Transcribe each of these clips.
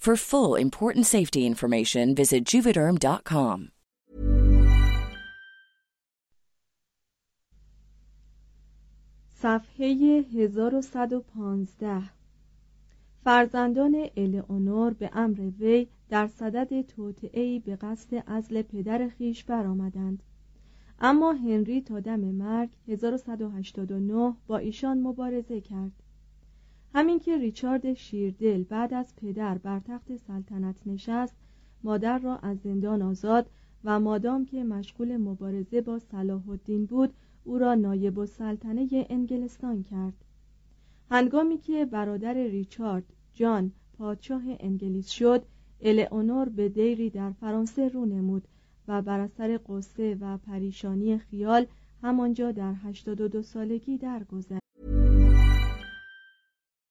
For full important safety information, visit juvederm.com. صفحه 1115 فرزندان الئونور به امر وی در صدد توطئه‌ای به قصد ازل پدر خیش برآمدند. اما هنری تا دم مرگ 1189 با ایشان مبارزه کرد. همین که ریچارد شیردل بعد از پدر بر تخت سلطنت نشست مادر را از زندان آزاد و مادام که مشغول مبارزه با صلاح الدین بود او را نایب السلطنه انگلستان کرد. هنگامی که برادر ریچارد جان پادشاه انگلیس شد الئونور به دیری در فرانسه رو نمود و بر اثر قصه و پریشانی خیال همانجا در 82 سالگی درگذشت.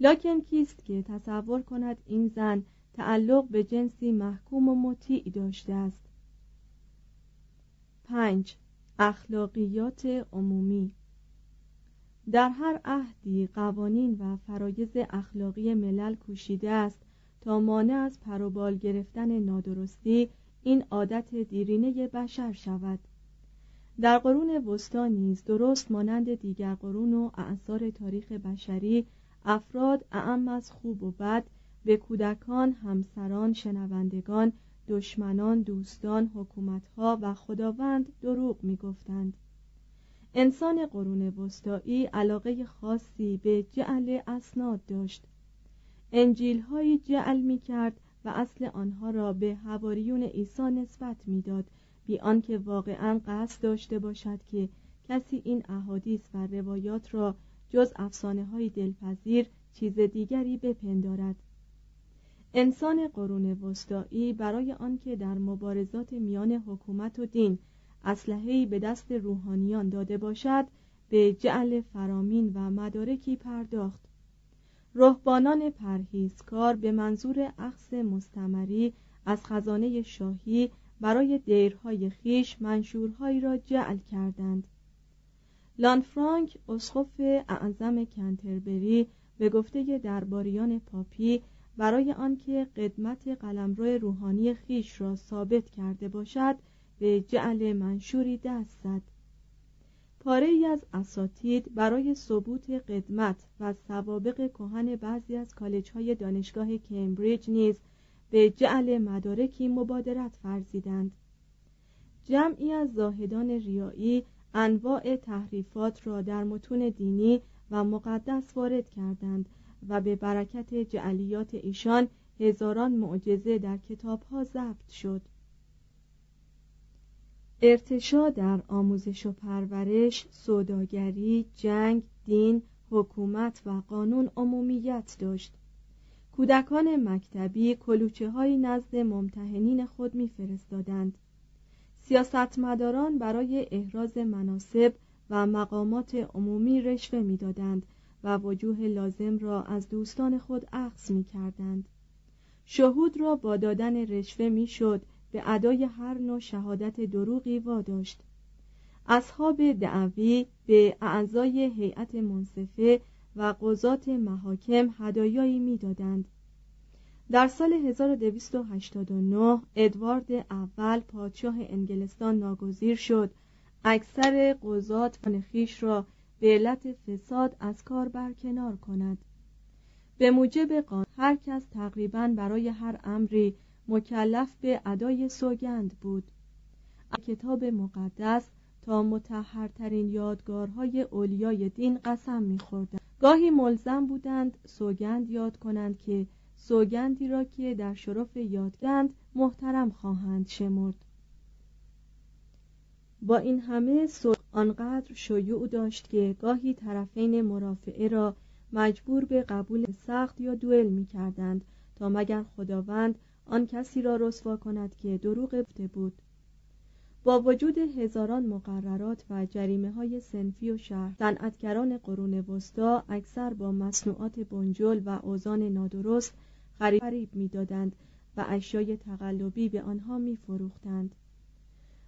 لاکن کیست که تصور کند این زن تعلق به جنسی محکوم و مطیع داشته است؟ پنج اخلاقیات عمومی. در هر عهدی قوانین و فرایز اخلاقی ملل کوشیده است تا مانع از پروبال گرفتن نادرستی این عادت دیرینه بشر شود. در قرون وسطا نیز درست مانند دیگر قرون و اعثار تاریخ بشری افراد اعم از خوب و بد به کودکان همسران شنوندگان دشمنان دوستان حکومتها و خداوند دروغ می‌گفتند. انسان قرون وسطایی علاقه خاصی به جعل اسناد داشت. انجیل هایی جعل می کرد و اصل آنها را به هواریون عیسی نسبت می‌داد بی آنکه واقعا قصد داشته باشد که کسی این احادیث و روایات را جز افسانه های دلپذیر چیز دیگری بپندارد. انسان قرون وسطایی برای آنکه در مبارزات میان حکومت و دین اسلحه‌ای به دست روحانیان داده باشد به جعل فرامین و مدارکی پرداخت. رهبانان پرهیزکار به منظور اخذ مستمری از خزانه شاهی برای دیرهای خیش منشورهایی را جعل کردند. لانفرانک اسقف اعظم کنتربری به گفته درباریان پاپی برای آنکه قدمت قلمرو روحانی خیش را ثابت کرده باشد به جعل منشوری دست زد. پاره ای از اساتید برای ثبوت قدمت و سوابق کهن بعضی از کالج های دانشگاه کمبریج نیز به جعل مدارکی مبادرت فرزیدند. جمعی از زاهدان ریایی انواع تحریفات را در متون دینی و مقدس وارد کردند و به برکت جعلیات ایشان هزاران معجزه در کتابها ضبط شد. ارتشا در آموزش و پرورش، سوداگری، جنگ، دین، حکومت و قانون عمومیت داشت. کودکان مکتبی کلوچه های نزد ممتحنین خود میفرستادند. سیاستمداران برای احراز مناسب و مقامات عمومی رشوه می‌دادند و وجوه لازم را از دوستان خود عقص می کردند شهود را با دادن رشوه می‌شد به ادای هر نوع شهادت دروغی واداشت. اصحاب دعوی به اعضای هیئت منصفه و قضات محاکم هدایایی می‌دادند. در سال 1289 ادوارد اول پادشاه انگلستان ناگزیر شد. اکثر قضات خیش را به علت فساد از کار برکنار کند. به موجب قانون هر کس تقریبا برای هر امری مکلف به ادای سوگند بود. کتاب مقدس تا متحرترین یادگارهای اولیای دین قسم میخوردند. گاهی ملزم بودند سوگند یاد کنند که سوگندی را که در شرف یادگند محترم خواهند شمرد. با این همه سوگ آنقدر شیوع داشت که گاهی طرفین مرافعه را مجبور به قبول سخت یا دوئل می کردند تا مگر خداوند آن کسی را رسوا کند که دروغ گفته بود. با وجود هزاران مقررات و جریمه های سنفی و شهر صنعتگران قرون وسطا اکثر با مصنوعات بنجل و اوزان نادرست خرید می‌دادند و اشیای تقلبی به آنها میفروختند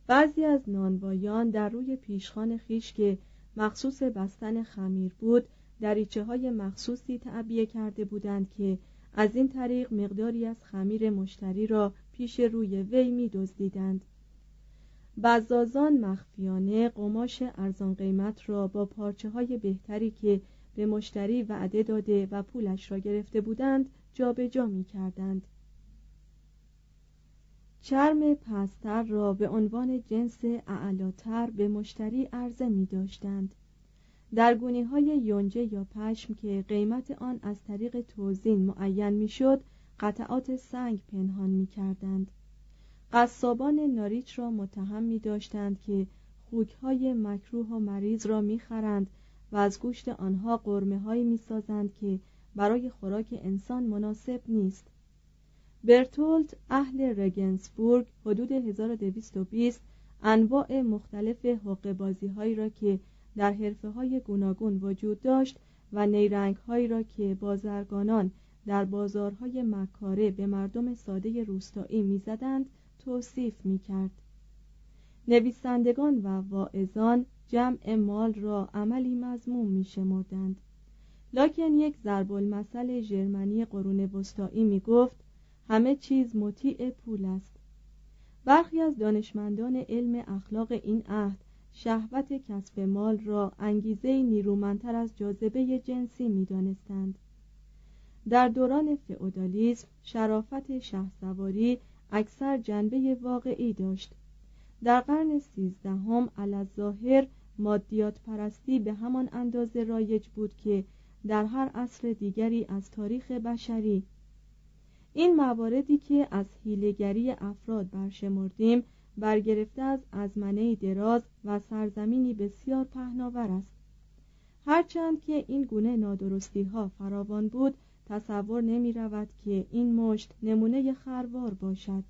بعضی از نانوایان در روی پیشخان خیش که مخصوص بستن خمیر بود دریچه های مخصوصی تعبیه کرده بودند که از این طریق مقداری از خمیر مشتری را پیش روی وی می دزدیدند. بزازان مخفیانه قماش ارزان قیمت را با پارچه های بهتری که به مشتری وعده داده و پولش را گرفته بودند جابجا جا می کردند. چرم پستر را به عنوان جنس اعلاتر به مشتری عرضه می داشتند. در گونی های یونجه یا پشم که قیمت آن از طریق توزین معین می‌شد قطعات سنگ پنهان می کردند قصابان ناریچ را متهم می داشتند که خوک های مکروه و مریض را می خرند و از گوشت آنها قرمه هایی می سازند که برای خوراک انسان مناسب نیست. برتولت اهل رگنسبورگ حدود 1220 انواع مختلف حقوق بازی هایی را که در حرفه های گوناگون وجود داشت و نیرنگ هایی را که بازرگانان در بازارهای مکاره به مردم ساده روستایی می‌زدند توصیف می‌کرد. نویسندگان و واعظان جمع مال را عملی مضموم میشمردند. لکن یک ضرب المثل ژرمنی قرون وسطایی می‌گفت همه چیز مطیع پول است. برخی از دانشمندان علم اخلاق این عهد شهوت کسب مال را انگیزه نیرومندتر از جاذبه جنسی می‌دانستند در دوران فئودالیسم شرافت شهسواری اکثر جنبه واقعی داشت. در قرن سیزدهم ظاهر مادیات پرستی به همان اندازه رایج بود که در هر عصر دیگری از تاریخ بشری. این مواردی که از هیلگری افراد برشمردیم برگرفته از ازمنه دراز و سرزمینی بسیار پهناور است. هرچند که این گونه نادرستی ها فراوان بود تصور نمی رود که این مشت نمونه خروار باشد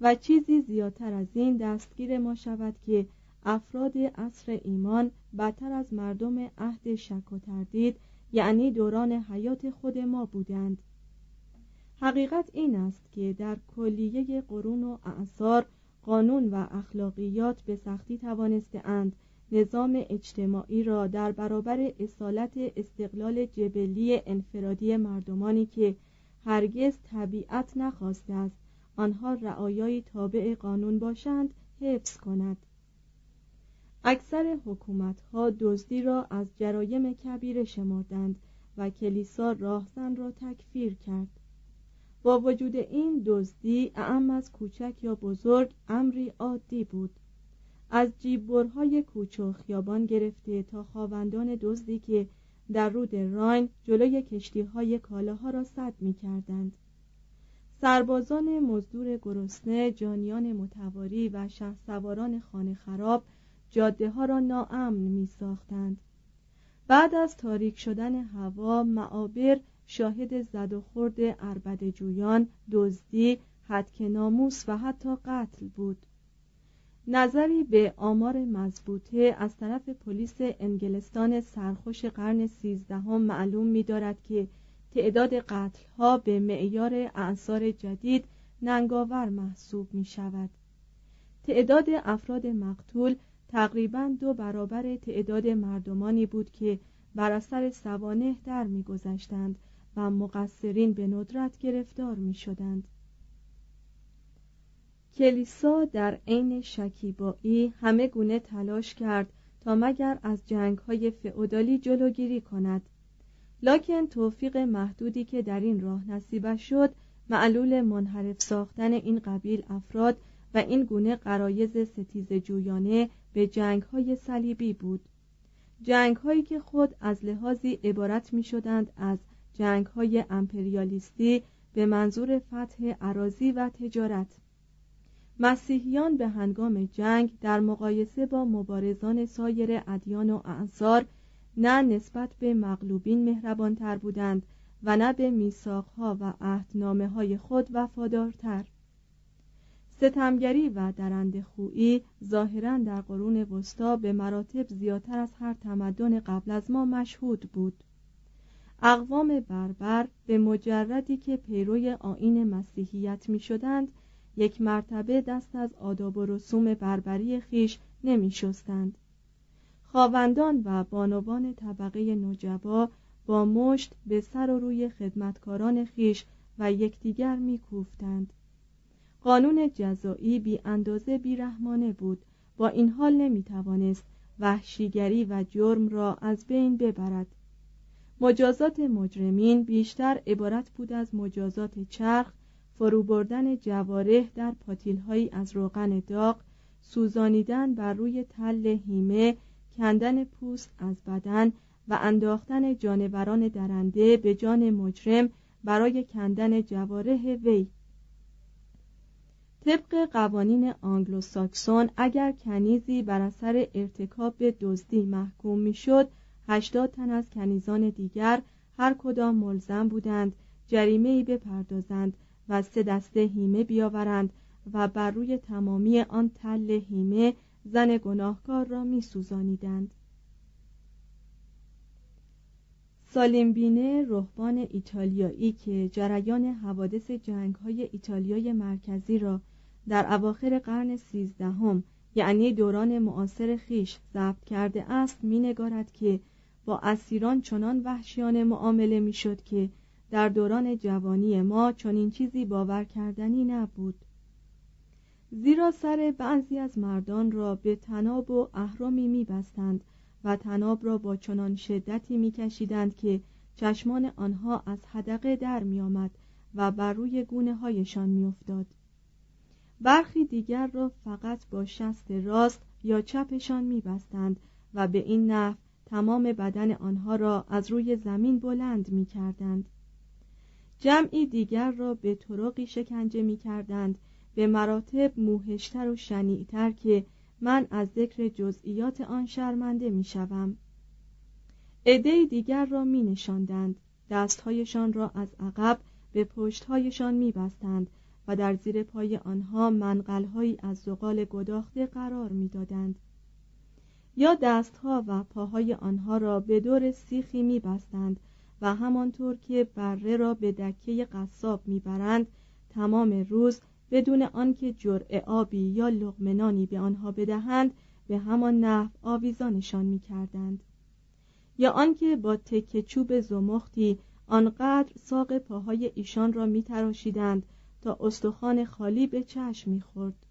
و چیزی زیادتر از این دستگیر ما شود که افراد عصر ایمان بدتر از مردم عهد شک و تردید یعنی دوران حیات خود ما بودند. حقیقت این است که در کلیه قرون و اعثار قانون و اخلاقیات به سختی توانسته اند نظام اجتماعی را در برابر اصالت استقلال جبلی انفرادی مردمانی که هرگز طبیعت نخواسته است آنها رعایای تابع قانون باشند حفظ کند. اکثر حکومتها دزدی را از جرایم کبیره شمردند و کلیسا راهزن را تکفیر کرد با وجود این دزدی اعم از کوچک یا بزرگ امری عادی بود از جیببرهای کوچه و خیابان گرفته تا خواوندان دزدی که در رود راین جلوی کشتی های کالاها را سد می کردند. سربازان مزدور گرسنه جانیان متواری و سواران خانه خراب جاده ها را ناامن می ساختند. بعد از تاریک شدن هوا معابر شاهد زد و خورد عربد جویان دزدی حدک ناموس و حتی قتل بود نظری به آمار مضبوطه از طرف پلیس انگلستان سرخوش قرن سیزدهم معلوم می دارد که تعداد قتل ها به معیار اعثار جدید ننگاور محسوب می شود تعداد افراد مقتول تقریبا دو برابر تعداد مردمانی بود که بر اثر سوانه در میگذشتند و مقصرین به ندرت گرفتار می شدند. کلیسا در عین شکیبایی همه گونه تلاش کرد تا مگر از جنگ های فعودالی جلوگیری کند لکن توفیق محدودی که در این راه نصیبش شد معلول منحرف ساختن این قبیل افراد و این گونه قرایز ستیز جویانه به جنگ های صلیبی بود. جنگ هایی که خود از لحاظی عبارت می شدند از جنگ های امپریالیستی به منظور فتح عراضی و تجارت. مسیحیان به هنگام جنگ در مقایسه با مبارزان سایر ادیان و اعصار نه نسبت به مغلوبین مهربانتر بودند و نه به میثاقها و عهدنامه های خود وفادارتر. ستمگری و درند خویی ظاهرا در قرون وسطا به مراتب زیادتر از هر تمدن قبل از ما مشهود بود. اقوام بربر به مجردی که پیروی آین مسیحیت می شدند یک مرتبه دست از آداب و رسوم بربری خیش نمی شستند خواوندان و بانوان طبقه نجبا با مشت به سر و روی خدمتکاران خیش و یکدیگر میکوفتند. قانون جزایی بی اندازه بیرحمانه بود. با این حال نمی توانست وحشیگری و جرم را از بین ببرد. مجازات مجرمین بیشتر عبارت بود از مجازات چرخ فرو بردن جواره در پاتیلهایی از روغن داغ سوزانیدن بر روی تل هیمه کندن پوست از بدن و انداختن جانوران درنده به جان مجرم برای کندن جواره وی. طبق قوانین آنگلوساکسون اگر کنیزی بر اثر ارتکاب به دزدی محکوم می‌شد هشتاد تن از کنیزان دیگر هر کدام ملزم بودند جریمه ای بپردازند و سه دسته هیمه بیاورند و بر روی تمامی آن تل هیمه زن گناهکار را می سوزانیدند. سالیمبینه رهبان ایتالیایی که جریان حوادث جنگ های ایتالیای مرکزی را در اواخر قرن سیزدهم یعنی دوران معاصر خیش ضبط کرده است مینگارد که با اسیران چنان وحشیانه معامله می‌شد که در دوران جوانی ما چنین چیزی باور کردنی نبود. زیرا سر بعضی از مردان را به تناب و اهرامی میبستند و تناب را با چنان شدتی میکشیدند که چشمان آنها از حدقه در میآمد و بر روی گونه هایشان میافتاد. برخی دیگر را فقط با شست راست یا چپشان میبستند و به این نحو تمام بدن آنها را از روی زمین بلند می کردند. جمعی دیگر را به طرقی شکنجه می کردند به مراتب موهشتر و شنیعتر که من از ذکر جزئیات آن شرمنده می شوم. عده دیگر را می نشاندند دستهایشان را از عقب به پشتهایشان می بستند و در زیر پای آنها منقلهایی از زغال گداخته قرار می دادند. یا دستها و پاهای آنها را به دور سیخی می بستند و همانطور که بره را به دکه قصاب می‌برند تمام روز بدون آنکه جرعه آبی یا لغمنانی به آنها بدهند به همان نحو آویزانشان می‌کردند یا آنکه با تکه چوب زمختی آنقدر ساق پاهای ایشان را میتراشیدند تا استخوان خالی به چشم می‌خورد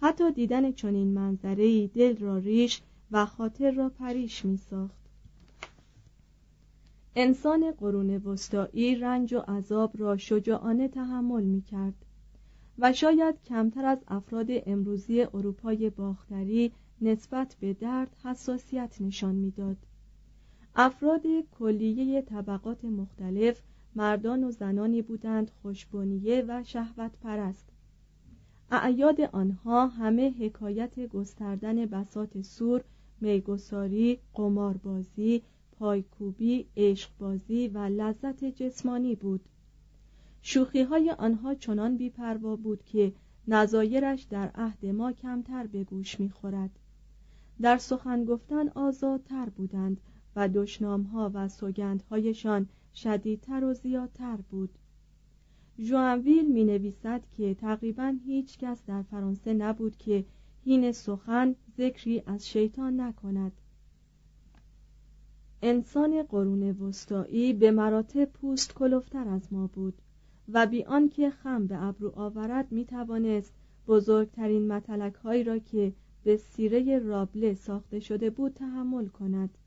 حتی دیدن چنین منظری دل را ریش و خاطر را پریش میساخت انسان قرون وسطایی رنج و عذاب را شجاعانه تحمل می کرد و شاید کمتر از افراد امروزی اروپای باختری نسبت به درد حساسیت نشان می‌داد. افراد کلیه طبقات مختلف مردان و زنانی بودند خوشبنیه و شهوت پرست اعیاد آنها همه حکایت گستردن بسات سور میگساری قماربازی پایکوبی عشقبازی و لذت جسمانی بود. شوخی های آنها چنان بیپروا بود که نظایرش در عهد ما کمتر به گوش می‌خورد. در سخن گفتن آزادتر بودند و دشنامها و سوگندهایشان شدیدتر و زیادتر بود. ژوانویل می نویسد که تقریبا هیچ کس در فرانسه نبود که هین سخن ذکری از شیطان نکند. انسان قرون وسطایی به مراتب پوست کلفتر از ما بود و بی آنکه خم به ابرو آورد می توانست بزرگترین متلک هایی را که به سیره رابله ساخته شده بود تحمل کند.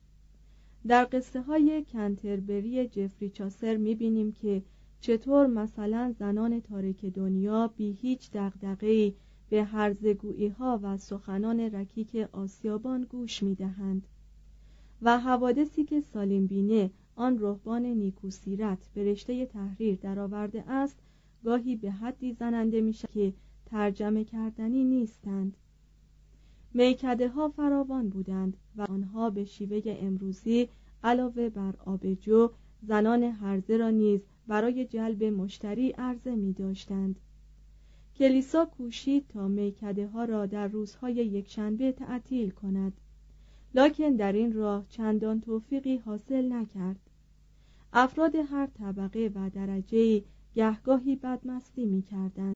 در قصه های کنتربری جفری چاسر می بینیم که چطور مثلا زنان تارک دنیا بی هیچ دغدغه‌ای به هرزگویی ها و سخنان رکیک آسیابان گوش می دهند. و حوادثی که سالیم بینه آن رهبان نیکوسیرت به رشته تحریر درآورده است گاهی به حدی زننده می که ترجمه کردنی نیستند میکده ها فراوان بودند و آنها به شیوه امروزی علاوه بر آبجو زنان هرزه را نیز برای جلب مشتری عرضه می داشتند کلیسا کوشید تا میکده ها را در روزهای یکشنبه تعطیل کند. لکن در این راه چندان توفیقی حاصل نکرد. افراد هر طبقه و درجه گهگاهی بدمستی می کردند.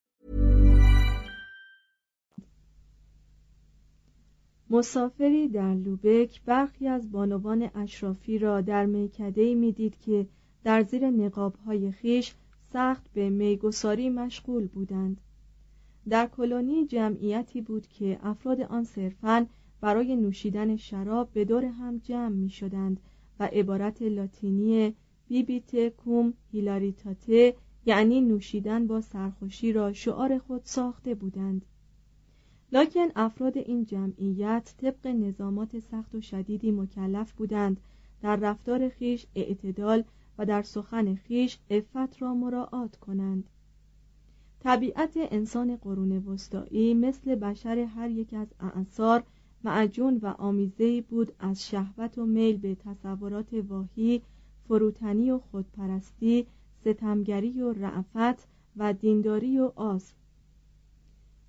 مسافری در لوبک برخی از بانوان اشرافی را در میکدهی می‌دید که در زیر نقابهای خیش سخت به میگساری مشغول بودند. در کلونی جمعیتی بود که افراد آن صرفاً برای نوشیدن شراب به دور هم جمع می شدند و عبارت لاتینی بیبیت کوم هیلاریتاته یعنی نوشیدن با سرخوشی را شعار خود ساخته بودند. لکن افراد این جمعیت طبق نظامات سخت و شدیدی مکلف بودند. در رفتار خیش اعتدال و در سخن خیش افت را مراعات کنند. طبیعت انسان قرون وسطایی مثل بشر هر یک از اعثار معجون و آمیزهی بود از شهوت و میل به تصورات واهی فروتنی و خودپرستی ستمگری و رعفت و دینداری و آز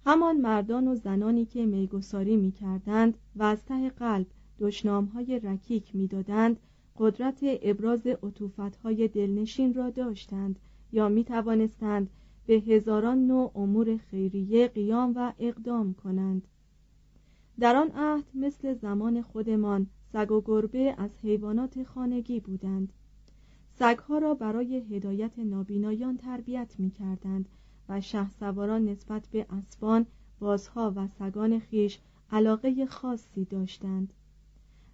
همان مردان و زنانی که میگساری می کردند و از ته قلب دشنامهای رکیک می‌دادند قدرت ابراز های دلنشین را داشتند یا می توانستند به هزاران نوع امور خیریه قیام و اقدام کنند. در آن عهد مثل زمان خودمان سگ و گربه از حیوانات خانگی بودند. سگها را برای هدایت نابینایان تربیت می کردند و شه سواران نسبت به اسبان بازها و سگان خیش علاقه خاصی داشتند.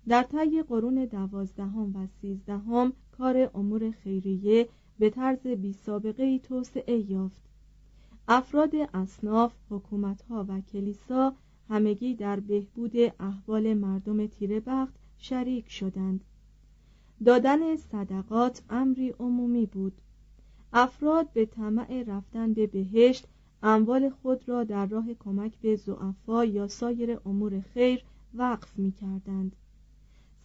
در طی قرون دوازدهم و سیزدهم کار امور خیریه به طرز بی سابقه ای توسعه یافت. افراد اصناف حکومتها و کلیسا همگی در بهبود احوال مردم تیره بخت شریک شدند. دادن صدقات امری عمومی بود. افراد به طمع رفتن به بهشت اموال خود را در راه کمک به زعفا یا سایر امور خیر وقف می کردند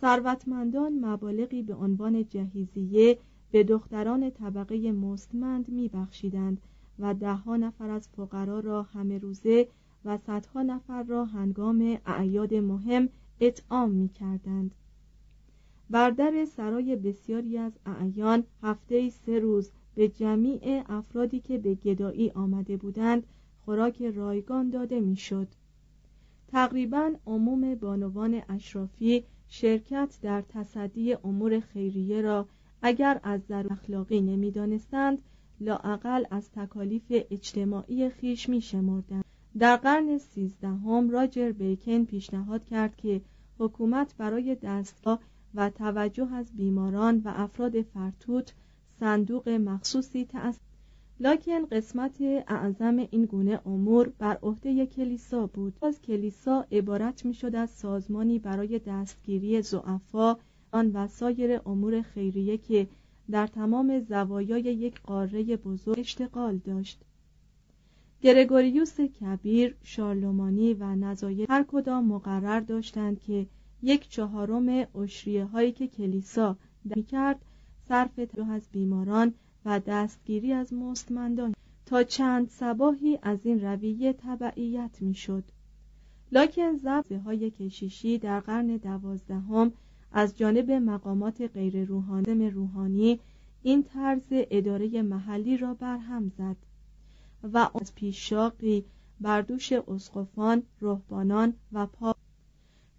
ثروتمندان مبالغی به عنوان جهیزیه به دختران طبقه مستمند می بخشیدند و دهها نفر از فقرا را همه روزه و صدها نفر را هنگام اعیاد مهم اطعام می کردند در سرای بسیاری از اعیان هفته سه روز به جمیع افرادی که به گدایی آمده بودند خوراک رایگان داده می‌شد. تقریبا عموم بانوان اشرافی شرکت در تصدی امور خیریه را اگر از ضرور اخلاقی نمی‌دانستند لاعقل از تکالیف اجتماعی خیش می شمردند. در قرن سیزدهم راجر بیکن پیشنهاد کرد که حکومت برای دستگاه و توجه از بیماران و افراد فرتوت صندوق مخصوصی تأس. لکن قسمت اعظم این گونه امور بر عهده کلیسا بود. از کلیسا عبارت می‌شد از سازمانی برای دستگیری زعفا آن و سایر امور خیریه که در تمام زوایای یک قاره بزرگ اشتغال داشت. گرگوریوس کبیر شارلومانی و نظایر هر کدام مقرر داشتند که یک چهارم اشریه هایی که کلیسا می صرف از بیماران و دستگیری از مستمندان تا چند سباهی از این رویه تبعیت می‌شد. لکن زبزه های کشیشی در قرن دوازدهم از جانب مقامات غیر روحانی روحانی این طرز اداره محلی را برهم زد و از پیشاقی بر دوش اسقفان، رهبانان و پا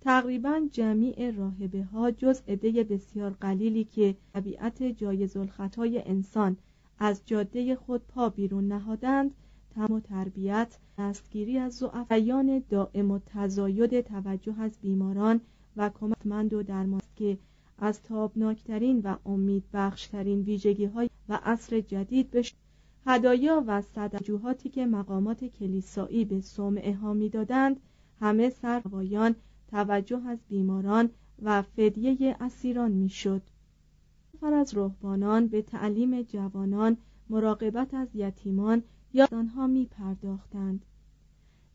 تقریبا جمیع راهبه ها جز عده بسیار قلیلی که طبیعت جایز الخطای انسان از جاده خود پا بیرون نهادند تم و تربیت دستگیری از زعفیان دائم و تزاید توجه از بیماران و کمکمند و درمان که از تابناکترین و امید بخشترین ویژگی های و عصر جدید به هدایا و صدجوهاتی که مقامات کلیسایی به صومعه ها می‌دادند همه سروایان توجه از بیماران و فدیه اسیران می‌شد. نفر از رهبانان به تعلیم جوانان مراقبت از یتیمان یا آنها می پرداختند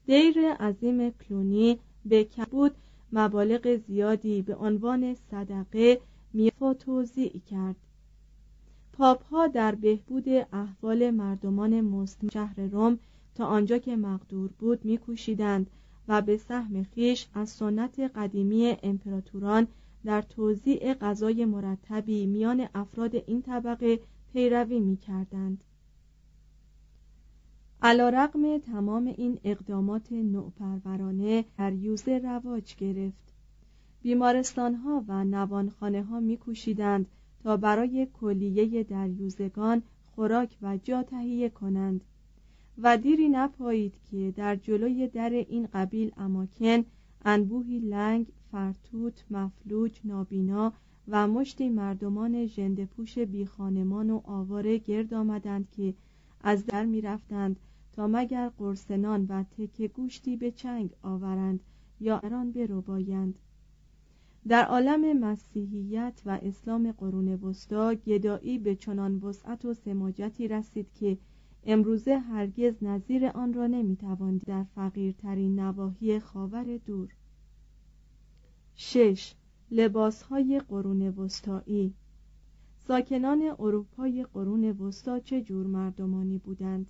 دیر عظیم کلونی به کبود مبالغ زیادی به عنوان صدقه میفا توضیع کرد. پاپ ها در بهبود احوال مردمان مسلم شهر روم تا آنجا که مقدور بود میکوشیدند و به سهم خیش از سنت قدیمی امپراتوران در توزیع غذای مرتبی میان افراد این طبقه پیروی می کردند. علا رقم تمام این اقدامات نوپرورانه در یوزه رواج گرفت بیمارستان ها و نوانخانه ها می کوشیدند تا برای کلیه دریوزگان خوراک و جا تهیه کنند و دیری نپایید که در جلوی در این قبیل اماکن انبوهی لنگ فرتوت مفلوج نابینا و مشتی مردمان ژندهپوش بی خانمان و آواره گرد آمدند که از در می رفتند تا مگر قرسنان و تکه گوشتی به چنگ آورند یا اران بربایند. در عالم مسیحیت و اسلام قرون وسطا گدایی به چنان وسعت و سماجتی رسید که امروزه هرگز نظیر آن را نمی‌توان در فقیرترین نواحی خاور دور. شش. لباسهای قرون وسطایی. ساکنان اروپای قرون وسطا چه جور مردمانی بودند؟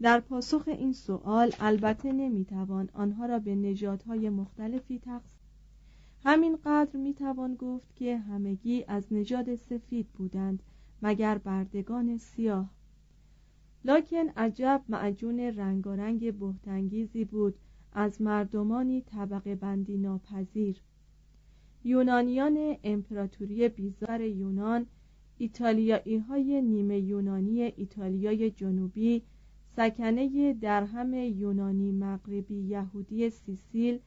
در پاسخ این سوال البته نمی‌توان آنها را به نژادهای مختلفی تقسیم همینقدر می‌توان گفت که همگی از نژاد سفید بودند مگر بردگان سیاه؟ لکن عجب معجون رنگارنگ بهتانگیزی بود از مردمانی طبقه بندی ناپذیر. یونانیان امپراتوری بیزار یونان ایتالیایی های نیمه یونانی ایتالیای جنوبی سکنه درهم یونانی مغربی یهودی سیسیل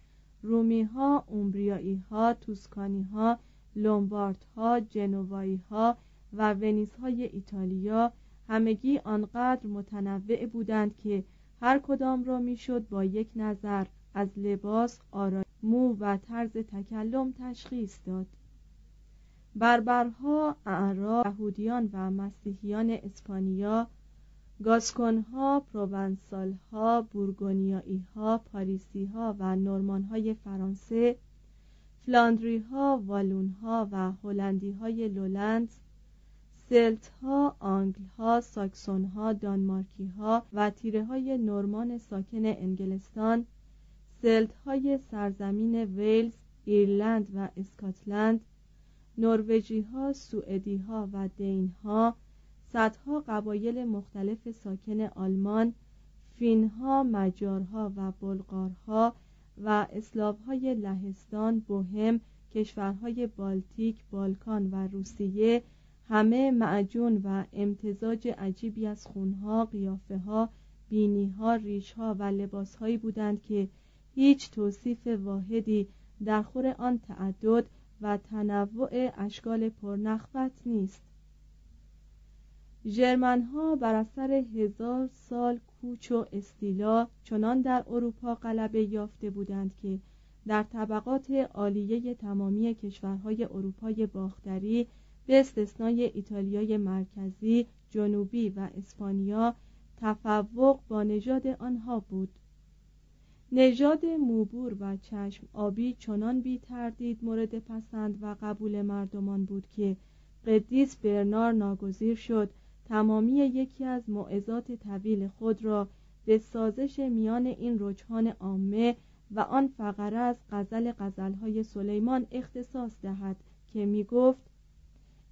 رومی ها اومبریایی ها توسکانی ها لومبارد ها جنوایی ها و ونیس های ایتالیا همگی آنقدر متنوع بودند که هر کدام را می‌شد با یک نظر از لباس آرای مو و طرز تکلم تشخیص داد. بربرها اعراب یهودیان و مسیحیان اسپانیا گاسکونها پروونسالها بورگونیاییها پاریسیها و نورمانهای فرانسه فلاندریها والونها و هلندیهای لولند سلت ها آنگل ها ساکسون ها دانمارکی ها و تیره های نورمان ساکن انگلستان سلت های سرزمین ویلز ایرلند و اسکاتلند نروژی ها سوئدی ها و دین ها صدها قبایل مختلف ساکن آلمان فینها مجارها و بلغارها و های لهستان بوهم کشورهای بالتیک بالکان و روسیه همه معجون و امتزاج عجیبی از خونها قیافه ها بینی ها ریش ها و لباس هایی بودند که هیچ توصیف واحدی در خور آن تعدد و تنوع اشکال پرنخوت نیست. ژرمن ها بر اثر هزار سال کوچ و استیلا چنان در اروپا غلبه یافته بودند که در طبقات عالیه تمامی کشورهای اروپای باختری به استثنای ایتالیای مرکزی، جنوبی و اسپانیا تفوق با نژاد آنها بود. نژاد موبور و چشم آبی چنان بی تردید مورد پسند و قبول مردمان بود که قدیس برنار ناگزیر شد تمامی یکی از معزات طویل خود را به سازش میان این رجحان عامه و آن فقره از غزل غزلهای سلیمان اختصاص دهد که می گفت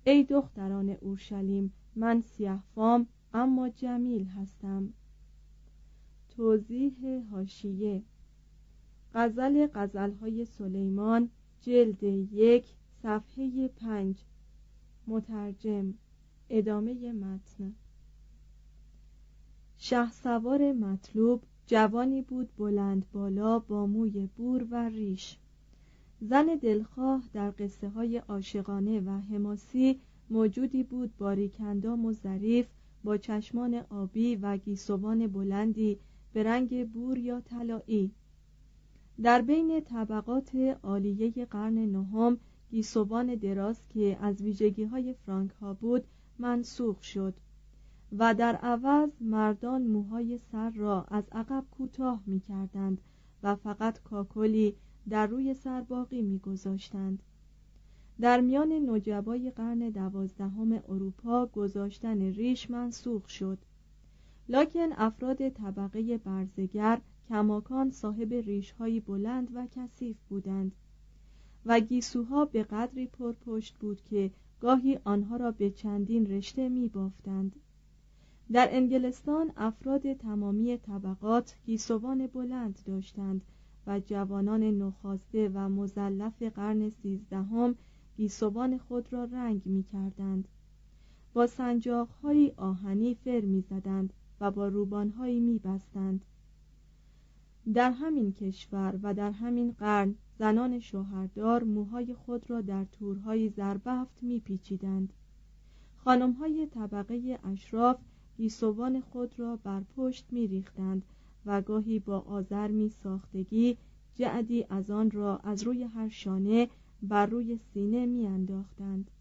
ای دختران اورشلیم من فام اما جمیل هستم. توضیح هاشیه غزل غزلهای سلیمان جلد یک صفحه پنج. مترجم. ادامه متن. شه سوار مطلوب جوانی بود بلند بالا با موی بور و ریش. زن دلخواه در قصه های عاشقانه و حماسی موجودی بود باریکندام و ظریف با چشمان آبی و گیسوان بلندی به رنگ بور یا طلایی. در بین طبقات عالیه قرن نهم گیسوان دراز که از ویژگی های فرانک ها بود منسوخ شد و در عوض مردان موهای سر را از عقب کوتاه می کردند و فقط کاکلی در روی سر باقی می گذاشتند. در میان نجبای قرن دوازدهم اروپا گذاشتن ریش منسوخ شد لکن افراد طبقه برزگر کماکان صاحب ریشهایی بلند و کثیف بودند و گیسوها به قدری پرپشت بود که گاهی آنها را به چندین رشته می بافتند در انگلستان افراد تمامی طبقات گیسوان بلند داشتند و جوانان نخواسته و مزلف قرن سیزدهم گیسوان خود را رنگ می کردند با سنجاقهایی آهنی فر می زدند و با روبانهایی می بستند در همین کشور و در همین قرن زنان شوهردار موهای خود را در تورهای زربفت میپیچیدند. خانمهای طبقه اشراف گیسوان خود را بر پشت میریختند و گاهی با آزرمی ساختگی جعدی از آن را از روی هر شانه بر روی سینه میانداختند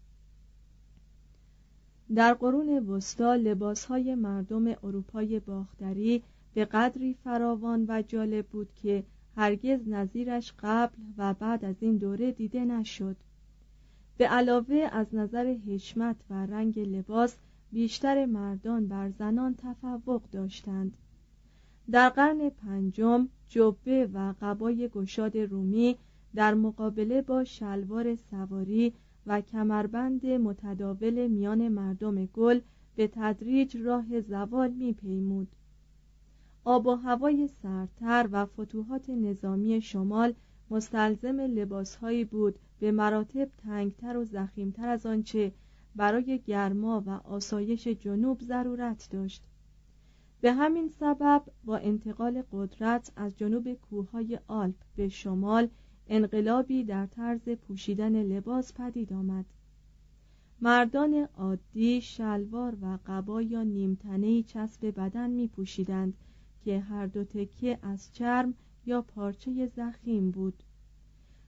در قرون وسطا لباسهای مردم اروپای باختری به قدری فراوان و جالب بود که هرگز نظیرش قبل و بعد از این دوره دیده نشد. به علاوه از نظر حشمت و رنگ لباس بیشتر مردان بر زنان تفوق داشتند. در قرن پنجم جبه و قبای گشاد رومی در مقابله با شلوار سواری و کمربند متداول میان مردم گل به تدریج راه زوال میپیمود. آب و هوای سردتر و فتوحات نظامی شمال مستلزم لباسهایی بود به مراتب تنگتر و زخیمتر از آنچه برای گرما و آسایش جنوب ضرورت داشت. به همین سبب با انتقال قدرت از جنوب کوههای آلپ به شمال انقلابی در طرز پوشیدن لباس پدید آمد مردان عادی شلوار و قبا یا نیمتنهی چسب بدن می پوشیدند که هر دو تکه از چرم یا پارچه زخیم بود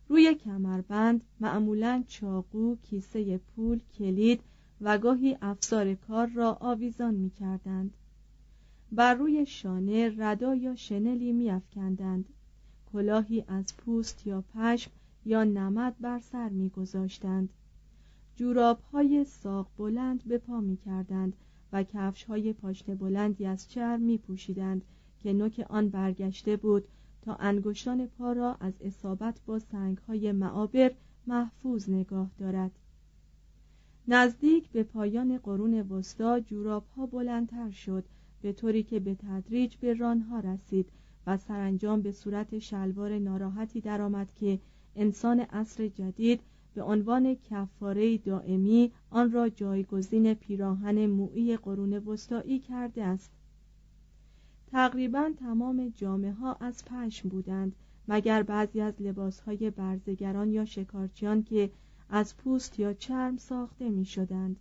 روی کمربند معمولا چاقو، کیسه پول، کلید و گاهی افسار کار را آویزان می کردند. بر روی شانه ردا یا شنلی می افکندند. کلاهی از پوست یا پشم یا نمد بر سر می گذاشتند. جوراب های ساق بلند به پا می کردند و کفش های پاشنه بلندی از چرم می پوشیدند که نوک آن برگشته بود تا انگشتان پا را از اصابت با های معابر محفوظ نگاه دارد نزدیک به پایان قرون وسطا جوراب ها بلندتر شد به طوری که به تدریج به رانها رسید و سرانجام به صورت شلوار ناراحتی درآمد که انسان عصر جدید به عنوان کفاره دائمی آن را جایگزین پیراهن مویی قرون وسطایی کرده است. تقریبا تمام جامعه ها از پشم بودند مگر بعضی از لباس های برزگران یا شکارچیان که از پوست یا چرم ساخته می شدند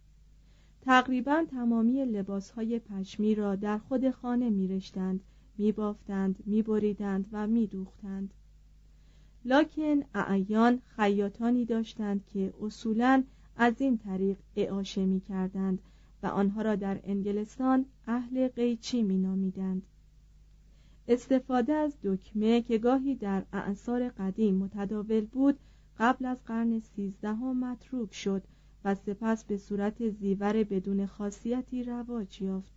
تقریبا تمامی لباس های پشمی را در خود خانه می رشتند می بافتند می بریدند و می دوختند لکن اعیان خیاطانی داشتند که اصولا از این طریق اعاشه می کردند و آنها را در انگلستان اهل قیچی می نامیدند. استفاده از دکمه که گاهی در اعثار قدیم متداول بود قبل از قرن سیزدهم متروک شد و سپس به صورت زیور بدون خاصیتی رواج یافت.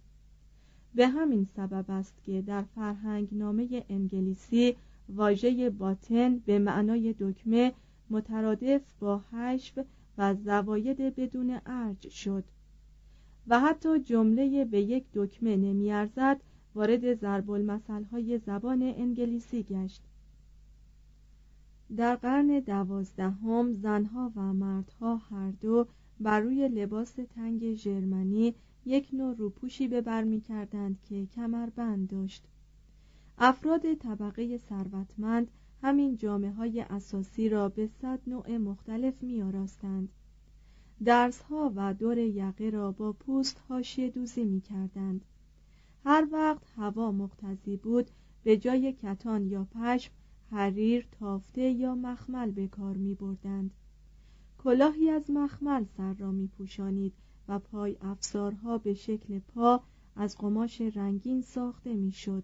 به همین سبب است که در فرهنگ نامه انگلیسی واژه باتن به معنای دکمه مترادف با حشو و زواید بدون ارج شد و حتی جمله به یک دکمه نمیارزد وارد ضرب های زبان انگلیسی گشت. در قرن دوازدهم زنها و مردها هر دو بر روی لباس تنگ ژرمنی یک نوع روپوشی به بر کردند که کمربند داشت افراد طبقه ثروتمند همین جامعه های اساسی را به صد نوع مختلف می آراستند. درس ها و دور یقه را با پوست هاشی دوزی می کردند. هر وقت هوا مقتضی بود به جای کتان یا پشم حریر تافته یا مخمل به کار می بردند. کلاهی از مخمل سر را می پوشانید و پای افزارها به شکل پا از قماش رنگین ساخته می شد.